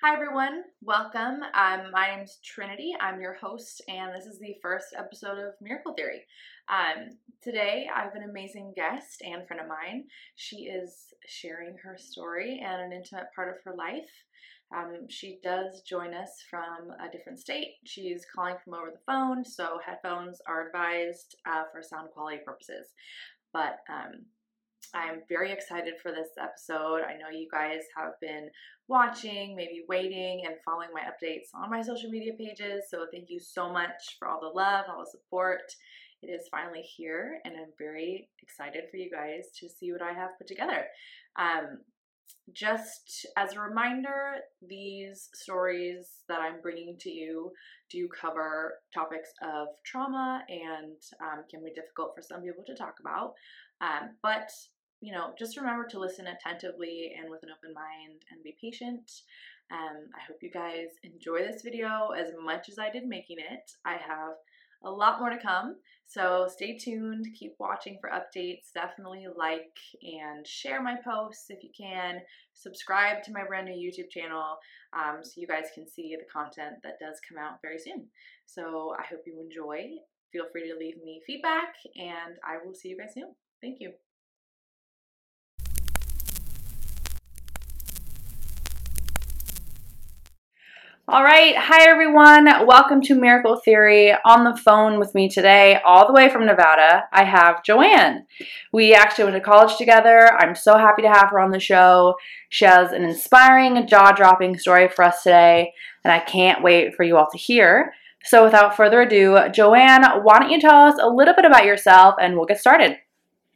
Hi, everyone. Welcome. Um, my name's Trinity. I'm your host, and this is the first episode of Miracle Theory. Um, today, I have an amazing guest and friend of mine. She is sharing her story and an intimate part of her life. Um, she does join us from a different state. She's calling from over the phone, so headphones are advised uh, for sound quality purposes. But um, I'm very excited for this episode. I know you guys have been watching, maybe waiting, and following my updates on my social media pages. So thank you so much for all the love, all the support. It is finally here, and I'm very excited for you guys to see what I have put together. Um, just as a reminder, these stories that I'm bringing to you do cover topics of trauma and um, can be difficult for some people to talk about. Um, but you know, just remember to listen attentively and with an open mind and be patient. Um, I hope you guys enjoy this video as much as I did making it. I have a lot more to come, so stay tuned, keep watching for updates. Definitely like and share my posts if you can. Subscribe to my brand new YouTube channel um, so you guys can see the content that does come out very soon. So I hope you enjoy. Feel free to leave me feedback, and I will see you guys soon. Thank you. All right. Hi, everyone. Welcome to Miracle Theory. On the phone with me today, all the way from Nevada, I have Joanne. We actually went to college together. I'm so happy to have her on the show. She has an inspiring, jaw dropping story for us today, and I can't wait for you all to hear. So, without further ado, Joanne, why don't you tell us a little bit about yourself and we'll get started?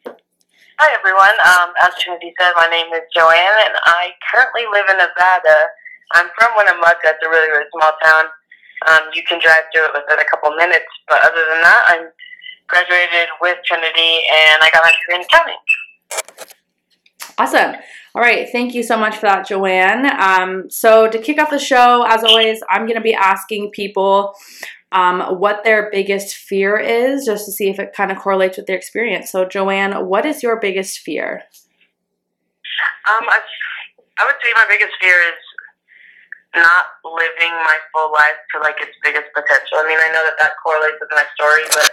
Hi, everyone. Um, as Trinity said, my name is Joanne, and I currently live in Nevada. I'm from Winnemucca. It's a really, really small town. Um, you can drive through it within a couple minutes, but other than that, I'm graduated with Trinity and I got my degree in accounting. Awesome. All right. Thank you so much for that, Joanne. Um, so, to kick off the show, as always, I'm going to be asking people um, what their biggest fear is just to see if it kind of correlates with their experience. So, Joanne, what is your biggest fear? Um, I, I would say my biggest fear is not living my full life to like its biggest potential. I mean, I know that that correlates with my story, but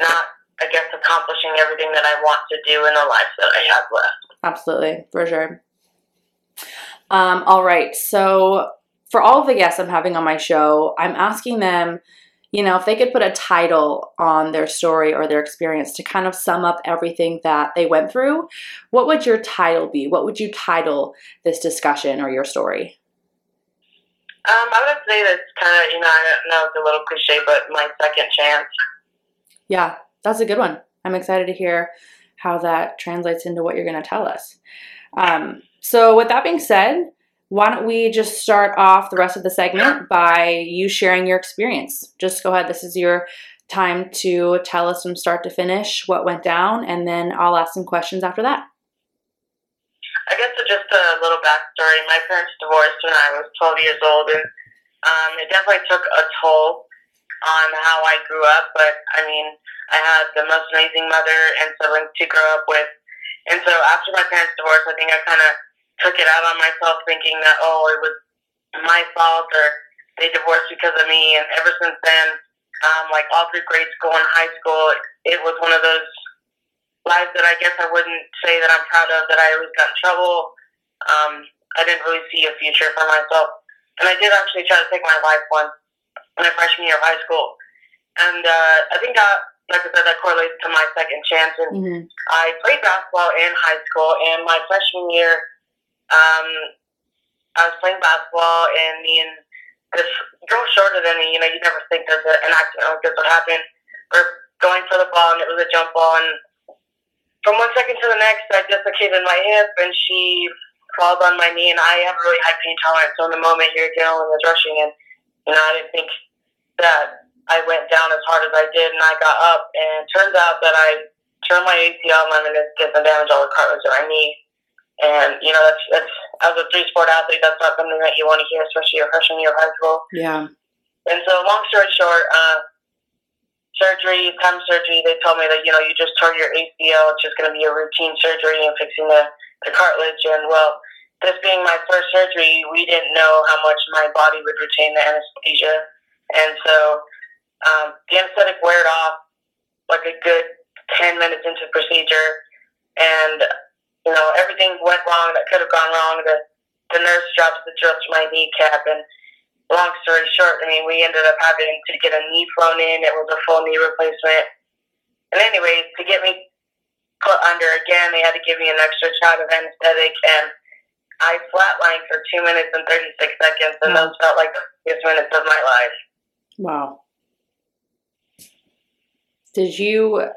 not, I guess, accomplishing everything that I want to do in the life that I have left. Absolutely, for sure. Um, all right, so for all of the guests I'm having on my show, I'm asking them, you know, if they could put a title on their story or their experience to kind of sum up everything that they went through, what would your title be? What would you title this discussion or your story? Um, I would say that's kind of, you know, I know it's a little cliche, but my second chance. Yeah, that's a good one. I'm excited to hear how that translates into what you're going to tell us. Um, so, with that being said, why don't we just start off the rest of the segment by you sharing your experience? Just go ahead. This is your time to tell us from start to finish what went down, and then I'll ask some questions after that. I guess just a little backstory. My parents divorced when I was 12 years old, and um, it definitely took a toll on how I grew up. But I mean, I had the most amazing mother and siblings to grow up with, and so after my parents divorced, I think I kind of took it out on myself, thinking that oh, it was my fault or they divorced because of me. And ever since then, um, like all through grade school and high school, it was one of those lives that I guess I wouldn't say that I'm proud of, that I always got in trouble. Um, I didn't really see a future for myself. And I did actually try to take my life once my freshman year of high school. And uh, I think that, like I said, that correlates to my second chance. And mm-hmm. I played basketball in high school, and my freshman year, um, I was playing basketball, and me and this girl shorter than me, you know, you never think there's an accident like this would happen. We're going for the ball, and it was a jump ball, and from one second to the next, I dislocated my hip, and she crawled on my knee, and I have a really high pain tolerance. So in the moment, your adrenaline was rushing, and you know, I didn't think that I went down as hard as I did, and I got up, and it turns out that I turned my ACL, my meniscus, and damaged all the cartilage in my knee. And you know, that's that's as a three sport athlete, that's not something that you want to hear, especially your freshman year of high school. Yeah. And so, long story short, uh, surgery, time surgery, they told me that, you know, you just tore your ACL. It's just going to be a routine surgery and fixing the, the cartilage. And, well, this being my first surgery, we didn't know how much my body would retain the anesthesia, and so um, the anesthetic wore off like a good ten minutes into the procedure, and you know everything went wrong that could have gone wrong. The the nurse drops the drill to my kneecap, and long story short, I mean we ended up having to get a knee flown in. It was a full knee replacement, and anyways, to get me put under again, they had to give me an extra shot of anesthetic, and I flatlined for two minutes and 36 seconds, and those felt like the biggest minutes of my life. Wow. Did you,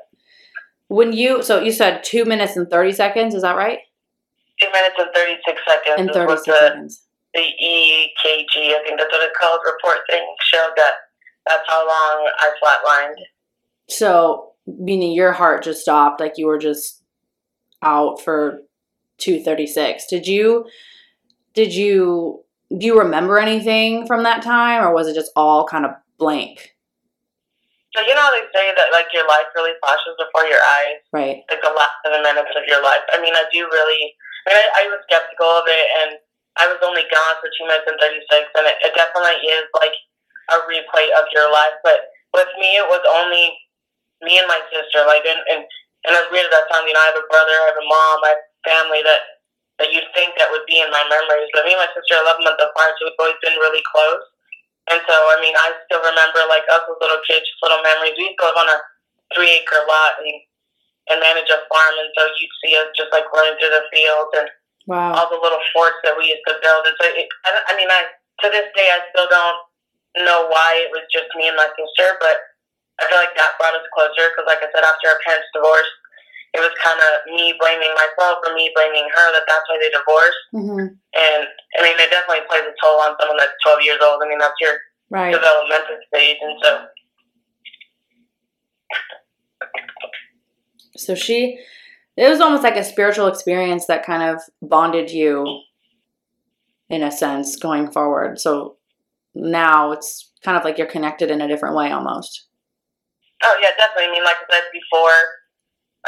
when you, so you said two minutes and 30 seconds, is that right? Two minutes and 36 seconds. And 36 what the, seconds. The EKG, I think that's what it called, report thing showed that that's how long I flatlined. So, meaning your heart just stopped, like you were just out for 236. Did you, did you, do you remember anything from that time or was it just all kind of blank? So you know how they say that like your life really flashes before your eyes, Right. like the last seven minutes of your life. I mean, I do really. I mean, I, I was skeptical of it, and I was only gone for two minutes and thirty six, and it, it definitely is like a replay of your life. But with me, it was only me and my sister. Like, and and, and as weird as that sounds, you know, I have a brother, I have a mom, I have family that that you'd think that would be in my memories. But me and my sister are eleven months apart, so we've always been really close. And so, I mean, I still remember like us as little kids, just little memories. We used to live on a three acre lot and, and manage a farm, and so you'd see us just like running through the fields and Wow. all the little forts that we used to build. And so, it, I, I mean, I to this day I still don't know why it was just me and my sister, but I feel like that brought us closer because, like I said, after our parents divorced, it was kind of me blaming myself or me blaming her that that's why they divorced. Mm-hmm. And I mean, it definitely plays a toll on someone that's 12 years old. I mean, that's your Right. developmental stage, and so So she, it was almost like a spiritual experience that kind of bonded you in a sense going forward. So now it's kind of like you're connected in a different way almost. Oh yeah, definitely. I mean, like I said before,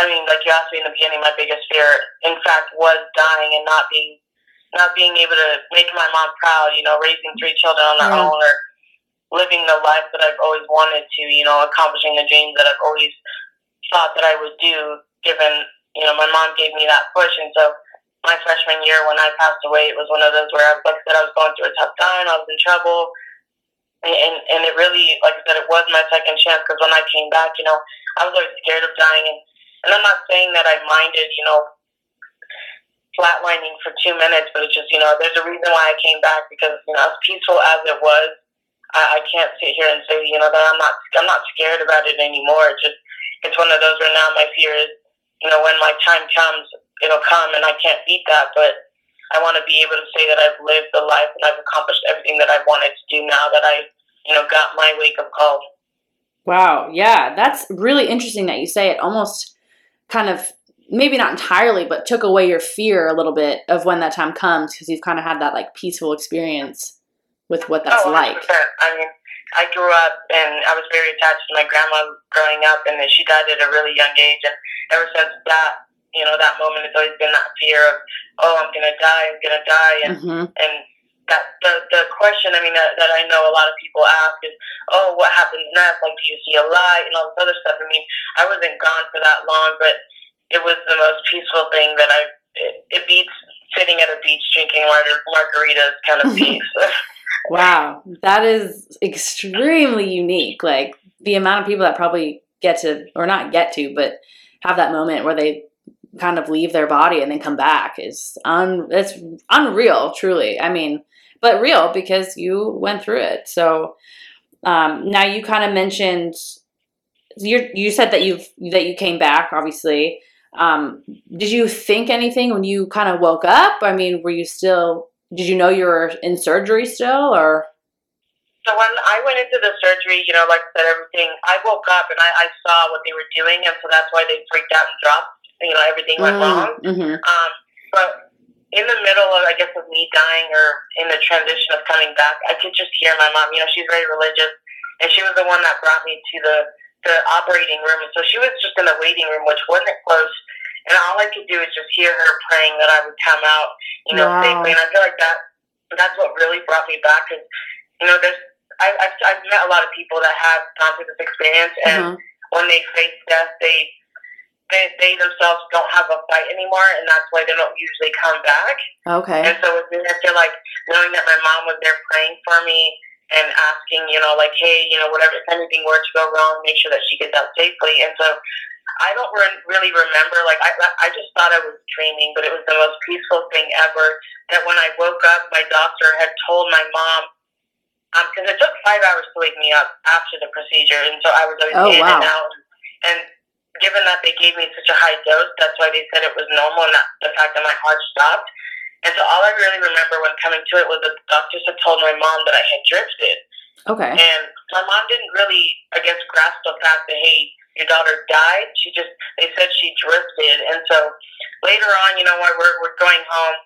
I mean, like you asked me in the beginning, my biggest fear, in fact, was dying and not being, not being able to make my mom proud. You know, raising three children on their Yeah. own, or living the life that I've always wanted to. You know, accomplishing the dreams that I've always thought that I would do. Given, you know, my mom gave me that push, and so my freshman year when I passed away, it was one of those where, I, like I said, I was going through a tough time. I was in trouble. And, and, and it really, like I said, it was my second chance because when I came back, you know, I was always scared of dying. And, and I'm not saying that I minded, you know, flatlining for two minutes, but it's just, you know, there's a reason why I came back because, you know, as peaceful as it was, I, I can't sit here and say, you know, that I'm not, I'm not scared about it anymore. It's just, it's one of those where now my fear is, you know, when my time comes, it'll come and I can't beat that, but I want to be able to say that I've lived the life and I've accomplished everything that I've wanted to do now that I, you know, got my wake up call. Wow. Yeah. That's really interesting that you say it almost kind of, maybe not entirely, but took away your fear a little bit of when that time comes because you've kind of had that like peaceful experience with what that's oh, like. I mean, I grew up and I was very attached to my grandma growing up, and then she died at a really young age. And ever since that, you know, that moment, it's always been that fear of, oh, I'm gonna die, I'm gonna die, and hmm and that the the question, I mean, that, that I know a lot of people ask is, oh, what happens next? Like, do you see a light and all this other stuff? I mean, I wasn't gone for that long, but it was the most peaceful thing that I. It, it beats sitting at a beach drinking mar- margaritas kind of peace. Wow. That is extremely unique. Like the amount of people that probably get to, or not get to, but have that moment where they kind of leave their body and then come back is un it's unreal truly i mean but real because you went through it so um now you kind of mentioned you you said that you've that you came back obviously um did you think anything when you kind of woke up i mean were you still did you know you were in surgery still or So when I went into the surgery, you know, like I said, everything, I woke up and I, I saw what they were doing, and so that's why they freaked out and dropped. You know, everything went wrong. mm-hmm. Um, but in the middle of, I guess, of me dying or in the transition of coming back, I could just hear my mom. You know, she's very religious, and she was the one that brought me to the the operating room. And so she was just in the waiting room, which wasn't close. And all I could do is just hear her praying that I would come out, you know, Wow. safely. And I feel like that that's what really brought me back. Is you know, there's I, I've I've met a lot of people that have gone through this experience, and Uh-huh. when they face death, they they they themselves don't have a fight anymore, and that's why they don't usually come back. Okay. And so with me, I feel like knowing that my mom was there praying for me and asking, you know, like, hey, you know, whatever, if anything were to go wrong, make sure that she gets out safely. And so I don't re- really remember, like, I, I just thought I was dreaming, but it was the most peaceful thing ever. That when I woke up, my doctor had told my mom, um, because it took five hours to wake me up after the procedure, and so I was always Oh, in wow. and out. And given that they gave me such a high dose, that's why they said it was normal, and not the fact that my heart stopped. And so all I really remember when coming to it was that the doctors had told my mom that I had drifted. Okay. And my mom didn't really, I guess, grasp the fact that, hey, your daughter died. She just, they said she drifted. And so later on, you know, while we're, we're going home,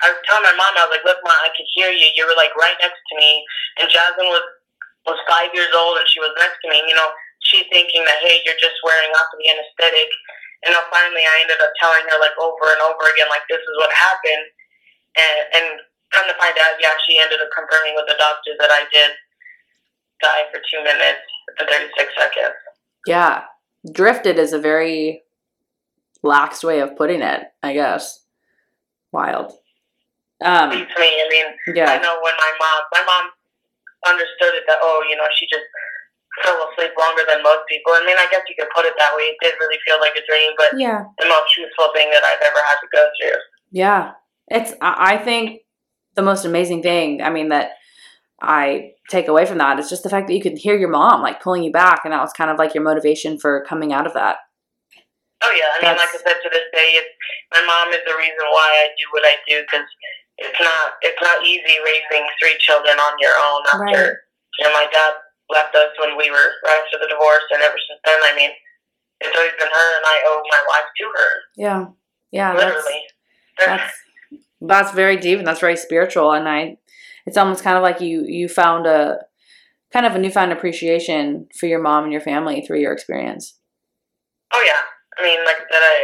I was telling my mom, I was like, look, mom, I could hear you. You were like right next to me. And Jasmine was, was five years old and she was next to me. You know, she thinking that, hey, you're just wearing off the anesthetic. And then finally I ended up telling her like over and over again, like, this is what happened. And, and come to find out, yeah, she ended up confirming with the doctors that I did die for two minutes and 36 seconds. Yeah. Drifted is a very lax way of putting it, I guess. Wild. Um, me. I mean, I know when my mom, my mom understood it that, oh, you know, she just fell asleep longer than most people. I mean, I guess you could put it that way. It did really feel like a dream, but Yeah. the most truthful thing that I've ever had to go through. Yeah. It's, I think the most amazing thing, I mean, that I take away from that is just the fact that you could hear your mom like pulling you back. And that was kind of like your motivation for coming out of that. Oh yeah, I mean, like I said, to this day, it's, my mom is the reason why I do what I do because it's not it's not easy raising three children on your own after Right. you know my dad left us when we were right after the divorce, and ever since then, I mean, it's always been her, and I owe my life to her, Yeah. Yeah. That's, that's that's very deep and that's very spiritual and i it's almost kind of like you you found a kind of a newfound appreciation for your mom and your family through your experience oh yeah, I mean, like I said, I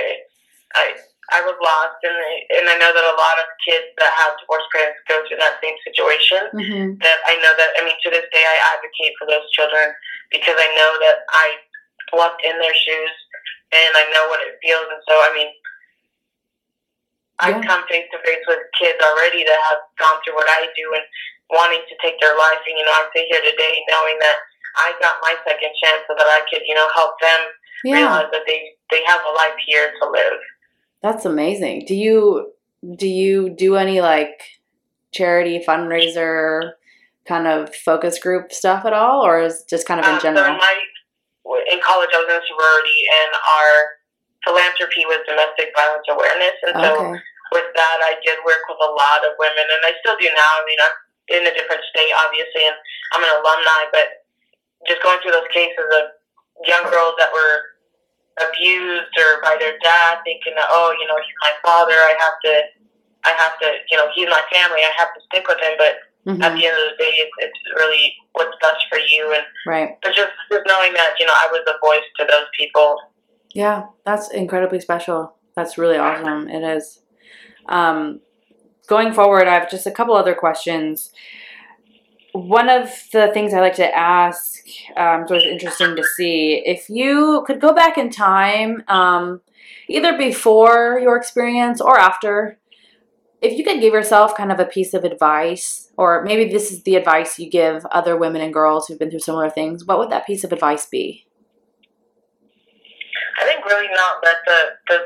I I was lost, and and I know that a lot of kids that have divorced parents go through that same situation. mm-hmm. that I know that I mean to this day I advocate for those children because I know that I walked in their shoes and I know what it feels and so I mean I've Yeah. come face to face with kids already that have gone through what I do and wanting to take their life and you know I sit here today knowing that I got my second chance so that I could you know help them yeah realize that they they have a life here to live. that's amazing do you do you do any like charity fundraiser kind of focus group stuff at all or is just kind of in Um, So general in my in college, I was in a sorority, and our philanthropy was domestic violence awareness. And so okay with that, I did work with a lot of women, and I still do now. I mean, I'm in a different state, obviously, and I'm an alumni, but just going through those cases of young girls that were abused or by their dad, thinking that oh, you know, he's my father, I have to. I have to, you know, he's my family. I have to stick with him, but hmm at the end of the day, it's, it's really what's best for you. And right but just just knowing that you know I was a voice to those people. Yeah, that's incredibly special. That's really awesome. It is. Um, going forward, I have just a couple other questions. One of the things I like to ask, um, always interesting to see, if you could go back in time, um, either before your experience or after, if you could give yourself kind of a piece of advice, or maybe this is the advice you give other women and girls who've been through similar things, what would that piece of advice be? Really not let the the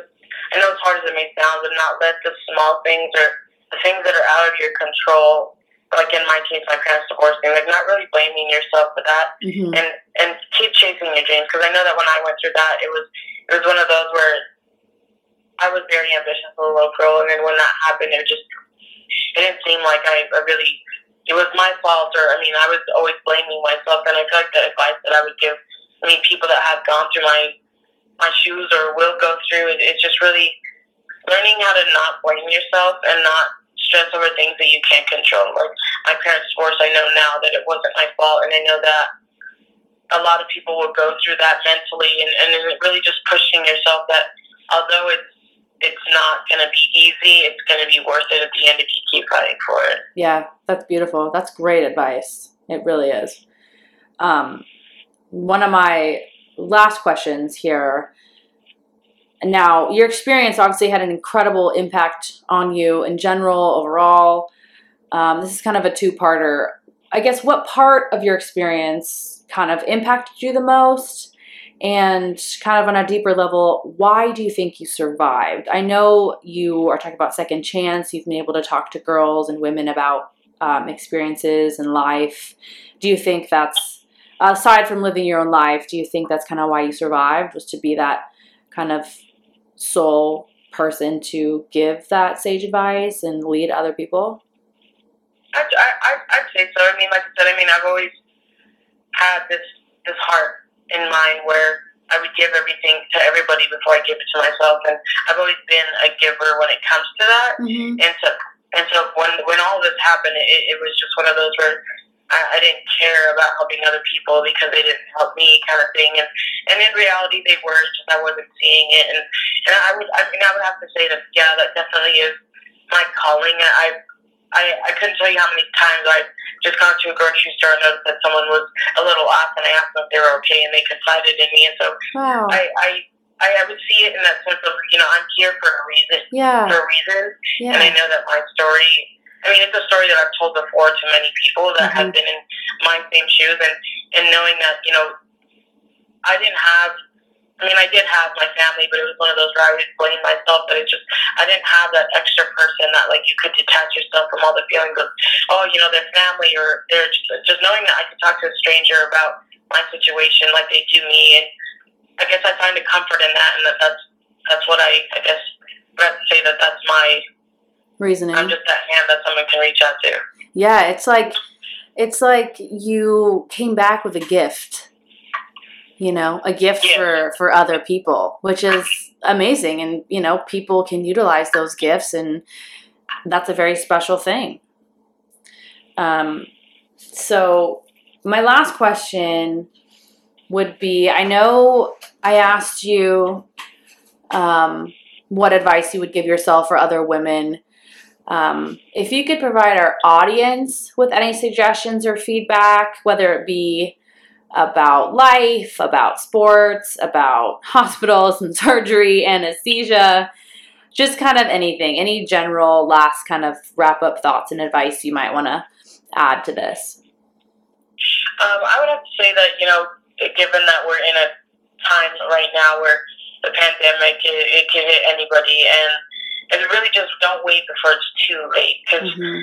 I know as hard as it may sound, but not let the small things or the things that are out of your control. Like in my case, my parents divorced me. Like not really blaming yourself for that, Mm-hmm. and and keep chasing your dreams. Because I know that when I went through that, it was it was one of those where I was very ambitious as a little girl, and then when that happened, it just it didn't seem like I, I really it was my fault, or I mean, I was always blaming myself. And I feel like the advice that I would give, I mean, people that have gone through my my shoes or will go through, it, it's just really learning how to not blame yourself and not stress over things that you can't control. Like my parents' divorce, I know now that it wasn't my fault, and I know that a lot of people will go through that mentally, and, and it's really just pushing yourself that although it's it's not going to be easy. It's going to be worth it at the end if you keep fighting for it. Yeah, that's beautiful. That's great advice. It really is. Um, one of my last questions here. Now, your experience obviously had an incredible impact on you in general, overall. Um, this is kind of a two parter. I guess what part of your experience kind of impacted you the most? And kind of on a deeper level, why do you think you survived? I know you are talking about second chance. You've been able to talk to girls and women about um, experiences and life. Do you think that's, aside from living your own life, do you think that's kind of why you survived? Was to be that kind of sole person to give that sage advice and lead other people? I, I, I'd say so. I mean, like I said, I mean, I've always had this this heart in mind where I would give everything to everybody before I give it to myself, and I've always been a giver when it comes to that. Mm-hmm. And so, and so when when all this happened, it, it was just one of those where I, I didn't care about helping other people because they didn't help me, kind of thing. And and in reality, they were just I wasn't seeing it. And and I would I mean I would have to say that yeah, that definitely is my calling. I I, I couldn't tell you how many times I've just gone to a grocery store and noticed that someone was a little off and I asked them if they were okay and they confided in me. And so Wow. I, I, I, I would see it in that sense of, you know, I'm here for a reason, yeah. for a reason. yeah. And I know that my story, I mean, it's a story that I've told before to many people that have Mhm. been in my same shoes and, and knowing that, you know, I didn't have, I mean, I did have my family, but it was one of those where I would blame myself, but it just, I didn't have that extra person that, like, you could detach yourself from all the feelings of, oh, you know, their family or they're just, just knowing that I could talk to a stranger about my situation like they do me. And I guess I find a comfort in that, and that that's, that's what I, I guess, I'd say that that's my, Reasoning. I'm just that hand that someone can reach out to. Yeah, it's like it's like you came back with a gift. You know, a gift Yeah. for for other people, which is amazing and you know, people can utilize those gifts and that's a very special thing. Um so my last question would be I know I asked you um what advice you would give yourself or other women um, if you could provide our audience with any suggestions or feedback, whether it be about life, about sports, about hospitals and surgery, anesthesia, just kind of anything, any general last kind of wrap up thoughts and advice you might want to add to this. Um, I would have to say that, you know, given that we're in a time right now where the pandemic, it, it can hit anybody, and, and really just don't wait before it's too late. Because, Mm-hmm.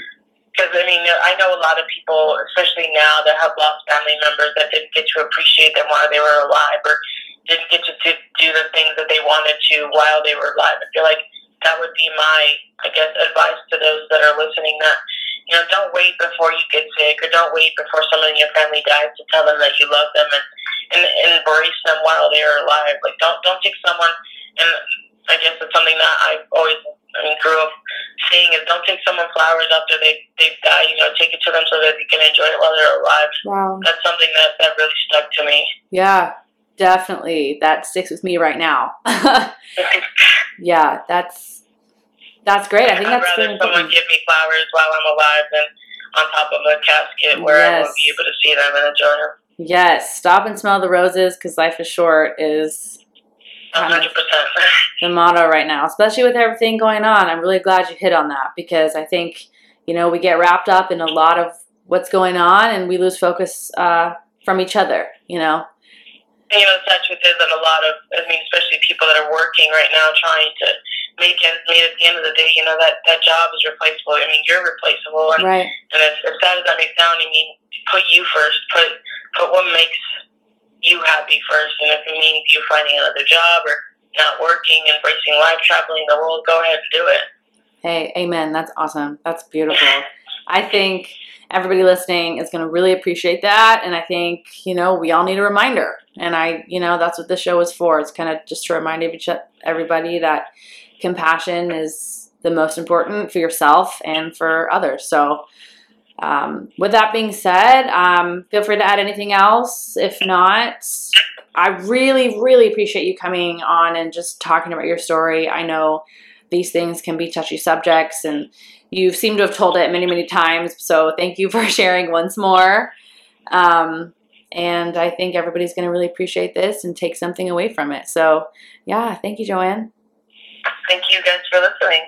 I mean, I know a lot of people, especially now, that have lost family members that didn't get to appreciate them while they were alive or didn't get to, to do the things that they wanted to while they were alive. I feel like that would be my, I guess, advice to those that are listening that, you know, don't wait before you get sick or don't wait before someone in your family dies to tell them that you love them and, and, and embrace them while they are alive. Like, don't, don't take someone, and I guess it's something that I've always I mean, grew up seeing is don't take someone flowers after they, they've died, you know, take it to them so that they can enjoy it while they're alive. Wow. That's something that, that really stuck to me. Yeah, definitely. That sticks with me right now. yeah, that's that's great. I think I'd that's rather someone give me flowers while I'm alive than on top of a casket where I won't be able to see them and enjoy them. Yes, stop and smell the roses because life is short is Kind hundred percent. the motto right now, especially with everything going on. I'm really glad you hit on that because I think, you know, we get wrapped up in a lot of what's going on and we lose focus uh, from each other, you know? You know, the truth is that a lot of, I mean, especially people that are working right now trying to make ends meet at the end of the day, you know, that, that job is replaceable. I mean, you're replaceable. And, Right. and as, as sad as that may sound, I mean, put you first. Put, put what makes you happy first. And if it means you finding another job or not working, embracing life, traveling the world, go ahead and do it. Hey, amen. That's awesome. That's beautiful. I think everybody listening is going to really appreciate that. And I think, you know, we all need a reminder. And I, you know, that's what the show is for. It's kind of just to remind each, everybody that compassion is the most important for yourself and for others. So, um, with that being said, um, feel free to add anything else. If not, I really, really appreciate you coming on and just talking about your story. I know these things can be touchy subjects, and you seem to have told it many, many times. So thank you for sharing once more. Um, and I think everybody's going to really appreciate this and take something away from it. So, yeah, thank you, Joanne. Thank you guys for listening.